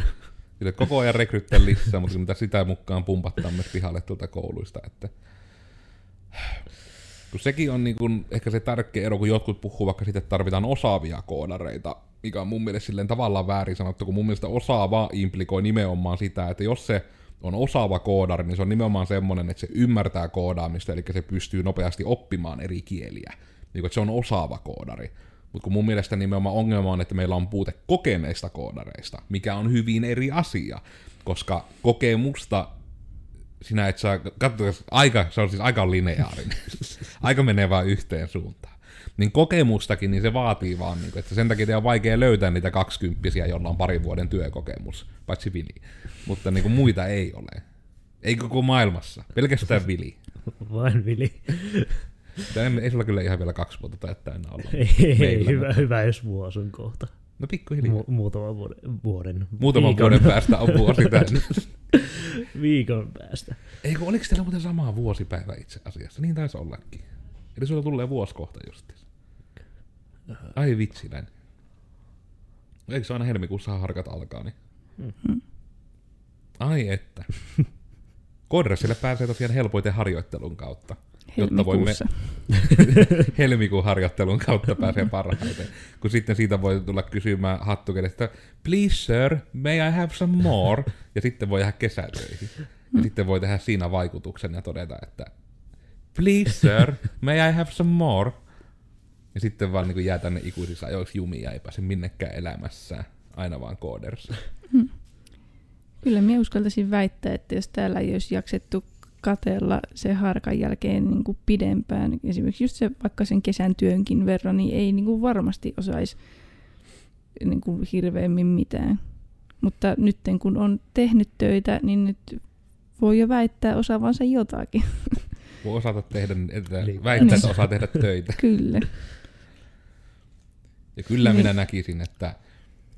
Kyllä koko ajan rekryttää lisää, mutta mitä sitä mukaan pumpattaa myös pihalle tuolta kouluista. Että... Kun sekin on niin kuin ehkä se tärkeä ero, kun jotkut puhuu vaikka sitten, että tarvitaan osaavia koodareita, mikä on mun mielestä silleen tavallaan väärin sanottu, kun mun mielestä osaava implikoi nimenomaan sitä, että jos se on osaava koodari, niin se on nimenomaan semmoinen, että se ymmärtää koodaamista, eli se pystyy nopeasti oppimaan eri kieliä. Niin että se on osaava koodari. Mutta kun mun mielestä nimenomaan ongelma on, että meillä on puute kokeneista koodareista, mikä on hyvin eri asia, koska kokemusta sinä et saa, katso, aika, se on siis aika lineaarinen. aika menee vaan yhteen suuntaan. Niin kokemustakin, niin se vaatii vaan, niin kuin, että sen takia on vaikea löytää niitä kaksikymppisiä, joilla on parin vuoden työkokemus, paitsi Vili. Mutta niin kuin muita ei ole. Ei koko maailmassa, pelkästään Vili. Vain Vili. Tämä ei sulla kyllä ihan vielä kaksi vuotta tai täynnä olla. Ei, ei hyvä, hyvä, jos vuosi on kohta. No pikkuhiljaa. Mu- muutaman vuoden. vuoden muutaman viikon. vuoden päästä on vuosi täynnä. viikon päästä. Eikö, oliko teillä muuten sama vuosipäivä itse asiassa? Niin taisi ollakin. Eli sulla tulee vuosi kohta justiin. Ai vitsiläin. Eikö se aina helmikuussa harkat alkaa, niin? Mm-hmm. Ai että. Kodressille pääsee tosiaan helpoiten harjoittelun kautta. Jotta voimme helmikuun harjoittelun kautta pääsee parhaiten. Kun sitten siitä voi tulla kysymään hattukedestä, please sir, may I have some more? Ja sitten voi jäädä kesätöihin. Ja mm. sitten voi tehdä siinä vaikutuksen ja todeta, että please sir, may I have some more? Ja sitten vaan niin jää tänne ikuisissa ajoiksi jumia, ei pääse minnekään elämässä, aina vaan kooderissa. Hmm. Kyllä minä uskaltaisin väittää, että jos täällä ei olisi jaksettu katella se harkan jälkeen niin kuin pidempään, esimerkiksi just se vaikka sen kesän työnkin verran, niin ei niin kuin varmasti osaisi niin kuin hirveämmin mitään. Mutta nyt kun on tehnyt töitä, niin nyt voi jo väittää osaavansa jotakin. Voi osata tehdä, että väittää, että osaa tehdä töitä. Kyllä. Ja kyllä niin. minä näkisin, että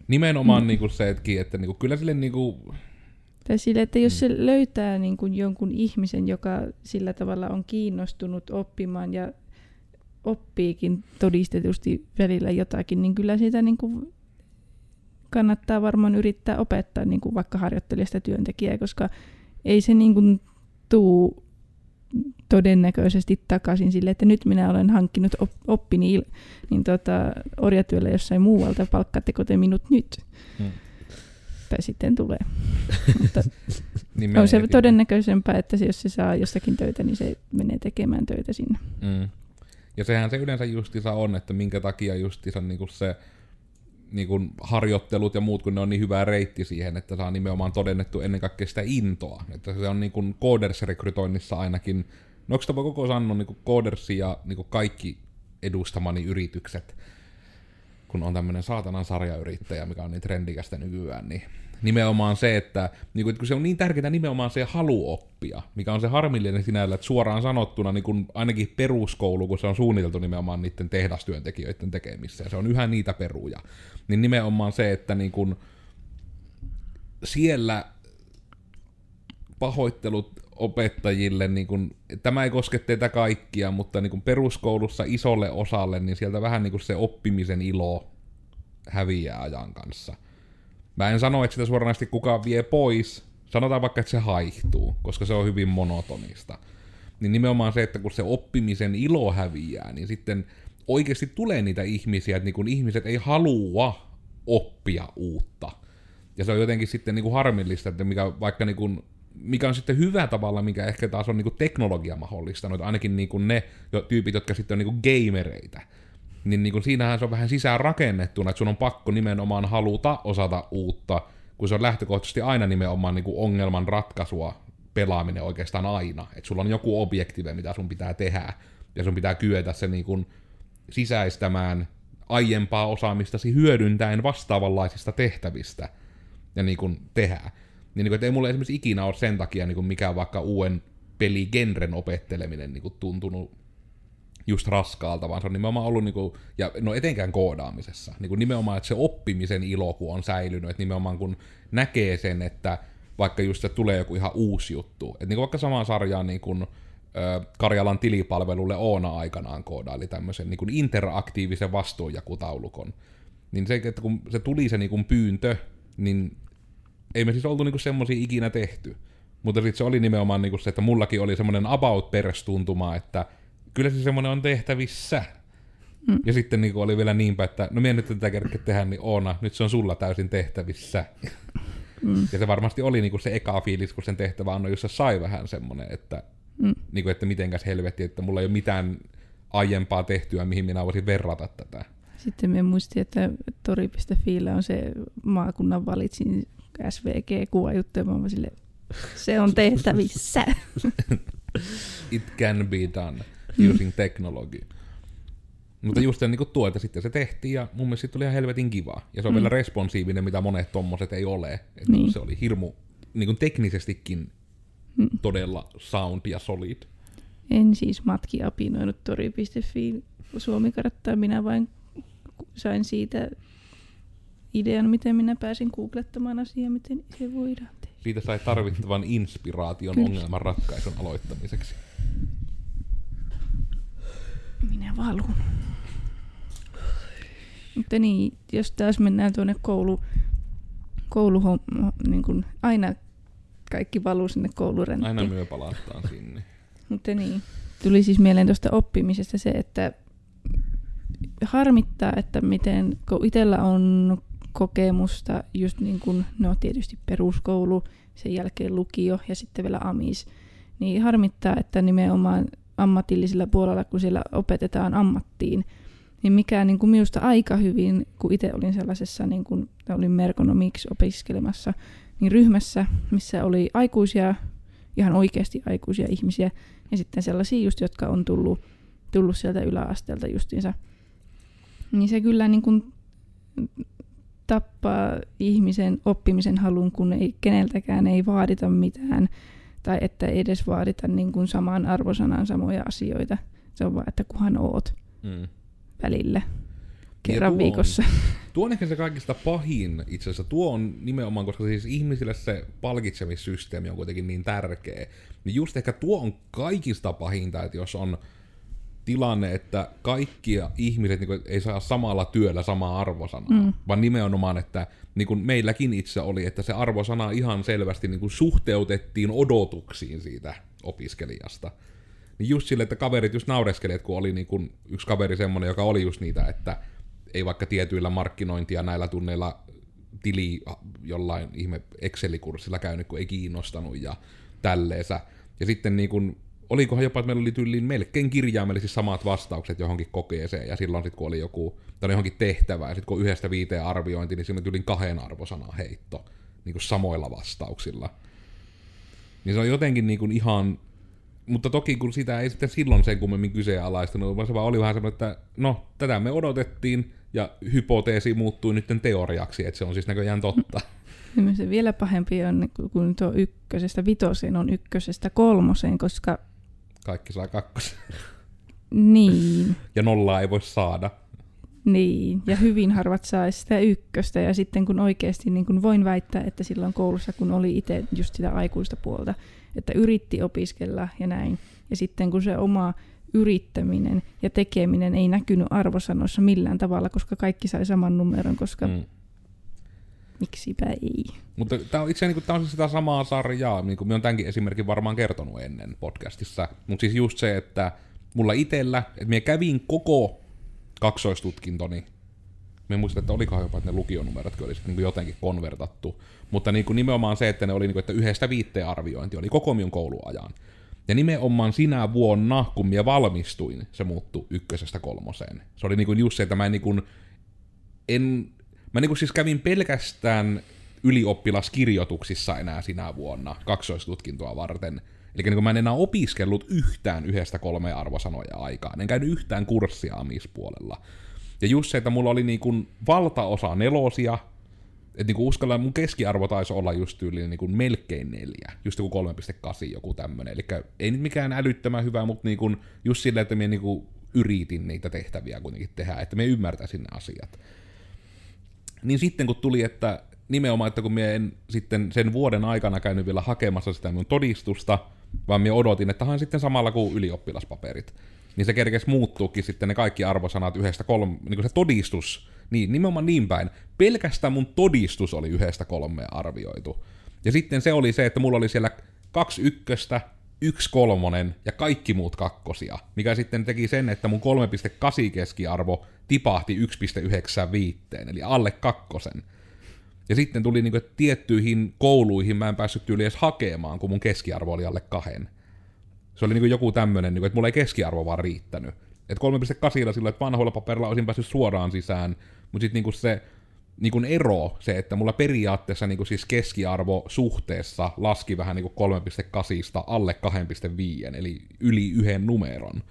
nimenomaan mm. niin kuin se, että, että niin kuin, kyllä sille niin kuin... Tai sille, että jos mm. se löytää niin kuin jonkun ihmisen, joka sillä tavalla on kiinnostunut oppimaan ja oppiikin todistetusti välillä jotakin, niin kyllä siitä niin kuin kannattaa varmaan yrittää opettaa niin kuin vaikka harjoittelijasta työntekijää, koska ei se niin kuin tuu todennäköisesti takaisin sille, että nyt minä olen hankkinut op- oppini niin tota, orjatyöllä jossain muualta, palkkaatteko te minut nyt? Hmm. Tai sitten tulee. Mutta niin on se todennäköisempää, että se, jos se saa jostakin töitä, niin se menee tekemään töitä sinne. Hmm. Ja sehän se yleensä justiinsa on, että minkä takia justiinsa niinku se niin kuin harjoittelut ja muut, kun ne on niin hyvä reitti siihen, että saa nimenomaan todennettu ennen kaikkea sitä intoa. Että se on niin kuin Coders-rekrytoinnissa ainakin, no onko koko sanoa niin Coders ja niin kuin kaikki edustamani yritykset, kun on tämmöinen saatanan sarjayrittäjä, mikä on niin trendikästä nykyään, niin nimenomaan se, että, niin kun se on niin tärkeää nimenomaan se halu oppia, mikä on se harmillinen sinällä, että suoraan sanottuna niin kuin ainakin peruskoulu, kun se on suunniteltu nimenomaan niiden tehdastyöntekijöiden tekemissä, ja se on yhä niitä peruja, niin nimenomaan se, että niin kuin siellä pahoittelut opettajille, niin kuin, tämä ei koske teitä kaikkia, mutta niin kuin peruskoulussa isolle osalle, niin sieltä vähän niin kuin se oppimisen ilo häviää ajan kanssa. Mä en sano, että sitä suoranaisesti kukaan vie pois, sanotaan vaikka, että se haihtuu, koska se on hyvin monotonista. Niin nimenomaan se, että kun se oppimisen ilo häviää, niin sitten oikeasti tulee niitä ihmisiä, että niin kun ihmiset ei halua oppia uutta. Ja se on jotenkin sitten niin kuin harmillista, että mikä, vaikka niin kuin, mikä on sitten hyvä tavalla, mikä ehkä taas on niin kuin teknologia mahdollistanut, ainakin niin kuin ne tyypit, jotka sitten on niin kuin gamereita, niin, niin kuin siinähän se on vähän sisään rakennettuna, että sun on pakko nimenomaan haluta osata uutta, kun se on lähtökohtaisesti aina nimenomaan niin kuin ongelman ratkaisua pelaaminen oikeastaan aina. Että sulla on joku objektive, mitä sun pitää tehdä, ja sun pitää kyetä se niin kuin sisäistämään aiempaa osaamistasi hyödyntäen vastaavanlaisista tehtävistä ja niin kuin tehdä. Niin, niin kuin, että ei mulle esimerkiksi ikinä ole sen takia niin kuin mikään vaikka uuden peligenren opetteleminen niin kuin tuntunut just raskaalta, vaan se on nimenomaan ollut, niin kuin, ja no etenkään koodaamisessa, niin kuin nimenomaan, että se oppimisen ilo kun on säilynyt, että nimenomaan kun näkee sen, että vaikka just se tulee joku ihan uusi juttu, että niin kuin vaikka samaan sarjaan niin kuin, Karjalan tilipalvelulle Oona aikanaan koodaili tämmöisen niin kuin interaktiivisen vastuunjakutaulukon. Niin se, että kun se tuli se niin kuin pyyntö, niin ei me siis oltu niin semmoisia ikinä tehty. Mutta sitten se oli nimenomaan niin kuin se, että mullakin oli semmoinen about tuntuma, että kyllä se semmoinen on tehtävissä. Mm. Ja sitten niin oli vielä niinpä, että no minä nyt tätä kerkeä tehdä, niin Oona, nyt se on sulla täysin tehtävissä. Mm. Ja se varmasti oli niin kuin se eka fiilis, kun sen tehtävä on, jossa sai vähän semmoinen, että Mm. Niin kuin, että mitenkäs helvetti, että mulla ei ole mitään aiempaa tehtyä, mihin minä voisin verrata tätä. Sitten me muistin, että tori.fi on se maakunnan valitsin SVG-kuvajuttu, ja mä sille, se on tehtävissä. It can be done using mm. technology. Mutta just se, niin tuo, että sitten se tehtiin ja mun mielestä tuli ihan helvetin kiva. Ja se on mm. vielä responsiivinen, mitä monet tommoset ei ole. Et niin. Se oli hirmu niin kuin teknisestikin mm. todella sound ja solid. En siis matki apinoinut tori.fi suomikarttaa, minä vain sain siitä idean, miten minä pääsin googlettamaan asiaa, miten se voidaan tehdä. Siitä sai tarvittavan inspiraation Kyllä. ongelman ratkaisun aloittamiseksi. Minä valun. Mutta niin, jos taas mennään tuonne koulu, kouluhomma, niin kuin aina kaikki valuu sinne koulurenttiin. Aina myö palataan sinne. Mutta niin. Tuli siis mieleen tuosta oppimisesta se, että harmittaa, että miten, kun itsellä on kokemusta just niin kuin, no tietysti peruskoulu, sen jälkeen lukio ja sitten vielä amis, niin harmittaa, että nimenomaan ammatillisella puolella, kun siellä opetetaan ammattiin, niin mikä niin kuin minusta aika hyvin, kun itse olin sellaisessa, niin kuin, olin merkonomiksi opiskelemassa, niin ryhmässä, missä oli aikuisia, ihan oikeasti aikuisia ihmisiä, ja sitten sellaisia just, jotka on tullut, tullut sieltä yläasteelta justiinsa. Niin se kyllä niin kuin tappaa ihmisen oppimisen halun, kun ei, keneltäkään ei vaadita mitään, tai että ei edes vaadita niin kuin samaan arvosanaan samoja asioita. Se on vaan, että kuhan oot mm. välillä kerran tuo viikossa. On, tuo on ehkä se kaikista pahin itse asiassa. Tuo on nimenomaan, koska siis ihmisille se palkitsemissysteemi on kuitenkin niin tärkeä. Niin just ehkä tuo on kaikista pahinta, että jos on tilanne, että kaikki ihmiset niin kuin, ei saa samalla työllä samaa arvosanaa, mm. vaan nimenomaan, että niin kuin meilläkin itse oli, että se arvosana ihan selvästi niin kuin suhteutettiin odotuksiin siitä opiskelijasta. Niin just sille, että kaverit just naureskeli, että kun oli niin kuin yksi kaveri semmoinen, joka oli just niitä, että ei vaikka tietyillä markkinointia näillä tunneilla tili jollain ihme Excel-kurssilla käynyt, kun ei kiinnostanut ja tälleensä. Ja sitten niin kun, olikohan jopa, että meillä oli tyyliin melkein kirjaimellisesti samat vastaukset johonkin kokeeseen, ja silloin sitten kun oli joku, tai johonkin tehtävä, ja sitten kun yhdestä viiteen arviointi, niin siinä tyyliin kahden arvosanan heitto, niin kuin samoilla vastauksilla. Niin se on jotenkin niin kuin ihan mutta toki kun sitä ei sitten silloin sen kummemmin kyseenalaistunut, vaan se vaan oli vähän semmoinen, että no, tätä me odotettiin, ja hypoteesi muuttui nyt teoriaksi, että se on siis näköjään totta. Niin se vielä pahempi on, kun tuo ykkösestä vitoseen on ykkösestä kolmoseen, koska... Kaikki saa kakkosen. Niin. ja nollaa ei voi saada. Niin, ja hyvin harvat saa sitä ykköstä, ja sitten kun oikeasti niin kun voin väittää, että silloin koulussa, kun oli itse just sitä aikuista puolta, että yritti opiskella ja näin, ja sitten kun se oma yrittäminen ja tekeminen ei näkynyt arvosanoissa millään tavalla, koska kaikki sai saman numeron, koska mm. Miksipä ei. Mutta tämä on itse niin sitä samaa sarjaa, niin kuin minä olen tämänkin esimerkin varmaan kertonut ennen podcastissa, mutta siis just se, että mulla itsellä, että minä kävin koko kaksoistutkintoni, me muistan, että olikohan jopa, että ne lukionumerotkin olisi niin jotenkin konvertattu, mutta niin kuin nimenomaan se, että ne oli, niin kuin, että yhdestä viitteen arviointi oli koko minun kouluajan. Ja nimenomaan sinä vuonna, kun minä valmistuin, se muuttui ykkösestä kolmoseen. Se oli niin kuin just se, että mä en, niin kuin, en mä niin siis kävin pelkästään ylioppilaskirjoituksissa enää sinä vuonna kaksoistutkintoa varten. Eli niin mä en enää opiskellut yhtään yhdestä kolmea arvosanoja aikaan. En käynyt yhtään kurssia amispuolella. Ja just se, että mulla oli niin kuin valtaosa nelosia, että niin uskallan, mun keskiarvo taisi olla just yli niin kuin melkein neljä, just joku 3,8 joku tämmönen. Eli ei nyt mikään älyttömän hyvä, mutta niin kuin just silleen, että minä niin kuin yritin niitä tehtäviä kuitenkin tehdä, että me ymmärtäisin ne asiat. Niin sitten kun tuli, että nimenomaan, että kun minä en sitten sen vuoden aikana käynyt vielä hakemassa sitä mun todistusta, vaan minä odotin, että hän sitten samalla kuin ylioppilaspaperit, niin se kerkesi muuttuukin sitten ne kaikki arvosanat yhdestä kolme, niin kuin se todistus, niin nimenomaan niin päin. Pelkästään mun todistus oli yhdestä kolmea arvioitu. Ja sitten se oli se, että mulla oli siellä kaksi ykköstä, yksi kolmonen ja kaikki muut kakkosia, mikä sitten teki sen, että mun 3.8 keskiarvo tipahti 1.95, eli alle kakkosen. Ja sitten tuli että tiettyihin kouluihin mä en päässyt tyyli edes hakemaan, kun mun keskiarvo oli alle kahden. Se oli niinku joku tämmönen, niinku, että mulla ei keskiarvo vaan riittänyt. Että 3.8 sillä, että vanhoilla paperilla olisin päässyt suoraan sisään, mutta sitten niinku se niinku ero, se, että mulla periaatteessa niinku siis keskiarvo suhteessa laski vähän niinku 3.8 alle 2.5, eli yli yhden numeron.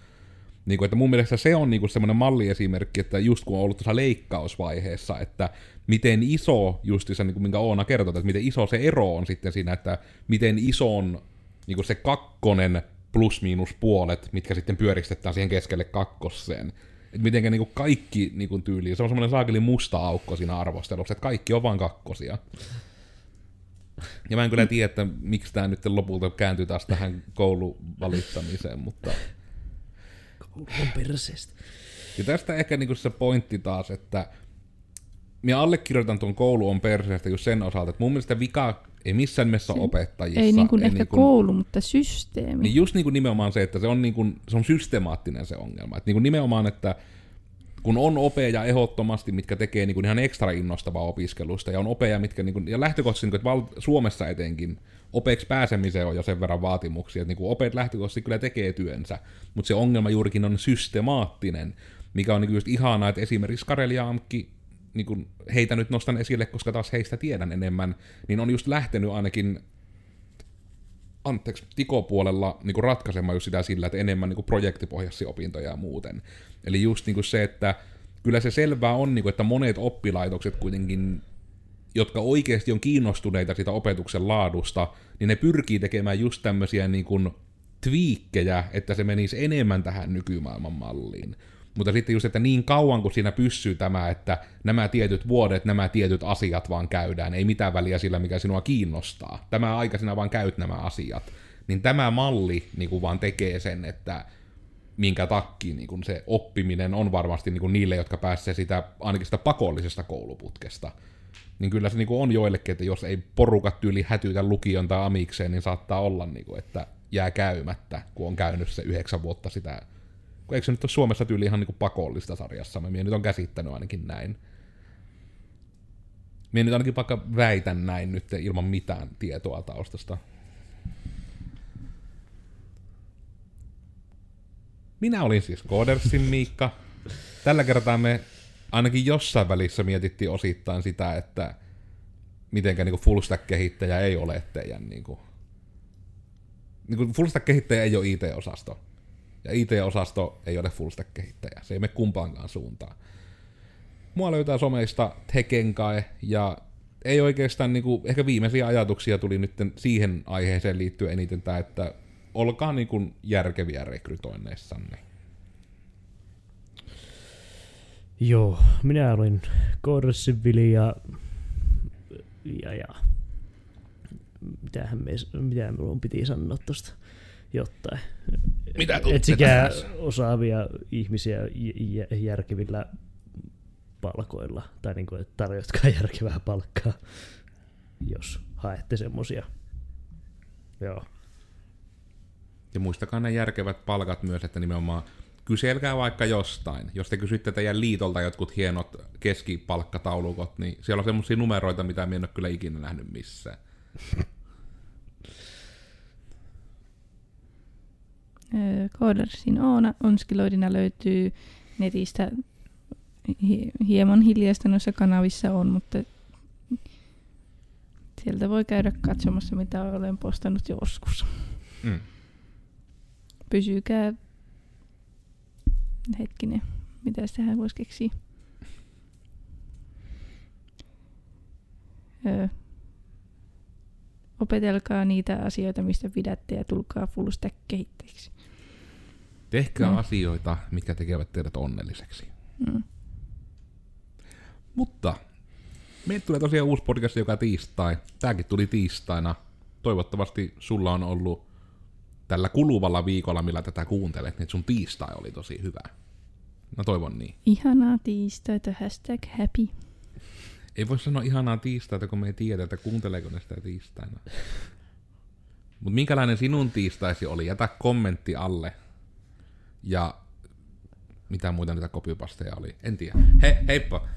Niin kuin, että mun mielestä se on niin semmoinen malliesimerkki, että just kun on ollut tuossa leikkausvaiheessa, että miten iso, just se, niin kuin minkä Oona kertoi, että miten iso se ero on sitten siinä, että miten iso on niin kuin se kakkonen plus miinus puolet, mitkä sitten pyöristetään siihen keskelle kakkoseen. Että mitenkä niin kuin kaikki niin kuin tyyliin, se on semmoinen saakeli musta aukko siinä arvostelussa, että kaikki on vain kakkosia. Ja mä en kyllä tiedä, että miksi tämä nyt lopulta kääntyy taas tähän kouluvalittamiseen, mutta on perseestä. Ja tästä ehkä niinku se pointti taas, että minä allekirjoitan tuon koulu on perseestä just sen osalta, että mun mielestä vika ei missään nimessä opettajissa. Ei niin kuin ei ehkä niin kuin, koulu, mutta systeemi. Niin just niin kuin nimenomaan se, että se on, niin kuin, se on systemaattinen se ongelma. Että niin kuin nimenomaan, että kun on opeja ehdottomasti, mitkä tekee niin kuin ihan ekstra innostavaa opiskelusta, ja on opeja, mitkä, niin kuin, ja lähtökohtaisesti, niin kuin, että Suomessa etenkin, opeksi pääsemiseen on jo sen verran vaatimuksia, että niin kuin opet lähtökohtaisesti kyllä tekee työnsä, mutta se ongelma juurikin on systemaattinen, mikä on niin kuin just ihanaa, että esimerkiksi Karelia Amkki, niin kuin heitä nyt nostan esille, koska taas heistä tiedän enemmän, niin on just lähtenyt ainakin anteeksi, tikopuolella niin kuin ratkaisemaan just sitä sillä, että enemmän niin kuin projektipohjaisia opintoja ja muuten. Eli just niin kuin se, että kyllä se selvää on, niin kuin, että monet oppilaitokset kuitenkin jotka oikeasti on kiinnostuneita siitä opetuksen laadusta, niin ne pyrkii tekemään just tämmöisiä niin kuin twiikkejä, että se menisi enemmän tähän nykymaailman malliin. Mutta sitten just, että niin kauan kuin siinä pysyy tämä, että nämä tietyt vuodet, nämä tietyt asiat vaan käydään, ei mitään väliä sillä, mikä sinua kiinnostaa. Tämä aika sinä vaan käyt nämä asiat. Niin tämä malli niin kuin vaan tekee sen, että minkä takki niin kuin se oppiminen on varmasti niin kuin niille, jotka pääsee sitä, ainakin sitä pakollisesta kouluputkesta niin kyllä se niinku on joillekin, että jos ei porukat tyyli hätytä lukion tai amikseen, niin saattaa olla, niinku, että jää käymättä, kun on käynyt se yhdeksän vuotta sitä. Eikö se nyt ole Suomessa tyyli ihan niinku pakollista sarjassa? Mä nyt on käsittänyt ainakin näin. Minä nyt ainakin vaikka väitän näin nyt ilman mitään tietoa taustasta. Minä olin siis Codersin Miikka. Tällä kertaa me ainakin jossain välissä mietittiin osittain sitä, että mitenkä niin full stack-kehittäjä ei ole teidän niin kuin, niin kuin full stack-kehittäjä ei ole IT-osasto. Ja IT-osasto ei ole full stack-kehittäjä. Se ei mene kumpaankaan suuntaan. Mua löytää someista Tekenkae ja ei oikeastaan, niin kuin, ehkä viimeisiä ajatuksia tuli nyt siihen aiheeseen liittyen eniten tämä, että olkaa niin kuin järkeviä rekrytoinneissanne. Joo, minä olin Korsivili ja, ja, ja mitähän me, mitä minun piti sanoa tuosta jotain. Mitä Etsikää osaavia ihmisiä järkevillä palkoilla, tai niin kuin, että tarjotkaa järkevää palkkaa, jos haette semmosia. Joo. Ja muistakaa ne järkevät palkat myös, että nimenomaan kyselkää vaikka jostain. Jos te kysytte teidän liitolta jotkut hienot keskipalkkataulukot, niin siellä on semmoisia numeroita, mitä minä en ole kyllä ikinä nähnyt missään. Codersin Oona Onskiloidina löytyy netistä. Hieman hiljaista noissa kanavissa on, mutta Sieltä voi käydä katsomassa, mitä olen postannut joskus. Mm. Pysykää... Hetkinen, mitä tähän voisi keksiä? Öö. Opetelkaa niitä asioita, mistä pidätte ja tulkaa full stack kehittäjiksi. Tehkää Mm. asioita, mitkä tekevät teidät onnelliseksi. Mm. Mutta meille tulee tosiaan uusi podcast joka tiistai. Tääkin tuli tiistaina. Toivottavasti sulla on ollut tällä kuluvalla viikolla, millä tätä kuuntelet, niin sun tiistai oli tosi hyvä. Mä toivon niin. Ihanaa tiistaita, hashtag happy. Ei voi sanoa ihanaa tiistaita, kun me ei tiedä, että kuunteleeko ne sitä tiistaina. Mutta minkälainen sinun tiistaisi oli? Jätä kommentti alle. Ja mitä muita niitä kopypasteja oli? En tiedä. He, heippa!